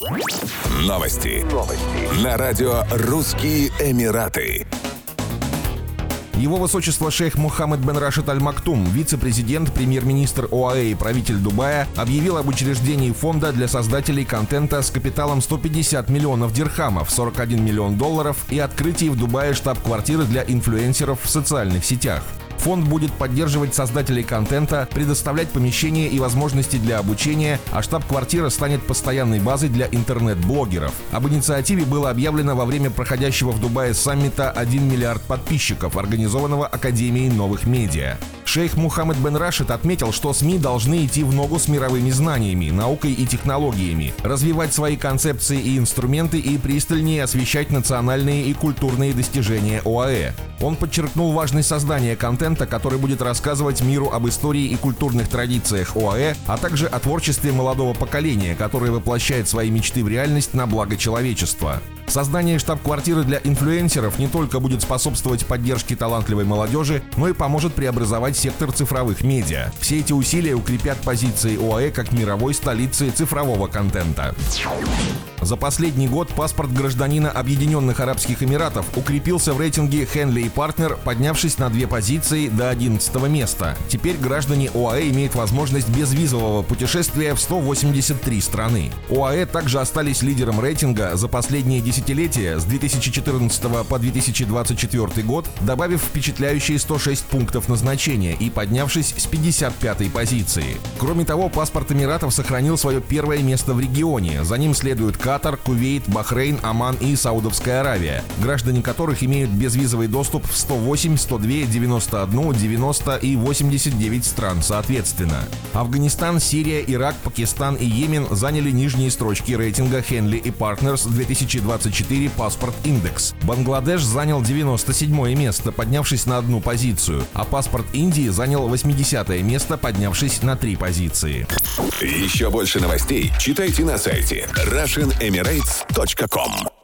Новости. Новости. На радио «Русские Эмираты». Его высочество шейх Мухаммед бен Рашид Аль Мактум, вице-президент, премьер-министр ОАЭ и правитель Дубая, объявил об учреждении фонда для создателей контента с капиталом 150 миллионов дирхамов, 41 миллион долларов и открытии в Дубае штаб-квартиры для инфлюенсеров в социальных сетях. Фонд будет поддерживать создателей контента, предоставлять помещения и возможности для обучения, а штаб-квартира станет постоянной базой для интернет-блогеров. Об инициативе было объявлено во время проходящего в Дубае саммита «1 миллиард подписчиков», организованного Академией новых медиа. Шейх Мухаммед бен Рашид отметил, что СМИ должны идти в ногу с мировыми знаниями, наукой и технологиями, развивать свои концепции и инструменты и пристальнее освещать национальные и культурные достижения ОАЭ. Он подчеркнул важность создания контента, который будет рассказывать миру об истории и культурных традициях ОАЭ, а также о творчестве молодого поколения, которое воплощает свои мечты в реальность на благо человечества. Создание штаб-квартиры для инфлюенсеров не только будет способствовать поддержке талантливой молодежи, но и поможет преобразовать сектор цифровых медиа. Все эти усилия укрепят позиции ОАЭ как мировой столицы цифрового контента. За последний год паспорт гражданина Объединенных Арабских Эмиратов укрепился в рейтинге Henley Partner, поднявшись на две позиции до 11 места. Теперь граждане ОАЭ имеют возможность безвизового путешествия в 183 страны. ОАЭ также остались лидером рейтинга за последние десятилетия с 2014 по 2024 год, добавив впечатляющие 106 пунктов назначения и поднявшись с 55 позиции. Кроме того, паспорт Эмиратов сохранил свое первое место в регионе. За ним следуют Катар, Кувейт, Бахрейн, Оман и Саудовская Аравия, граждане которых имеют безвизовый доступ в 108, 102, 91, 90 и 89 стран соответственно. Афганистан, Сирия, Ирак, Пакистан и Йемен заняли нижние строчки рейтинга Henley и Partners 2024 Паспорт Индекс. Бангладеш занял 97 место, поднявшись на одну позицию, а паспорт Индии занял 80 место, поднявшись на три позиции. Еще больше новостей читайте на сайте RussianEmirates.com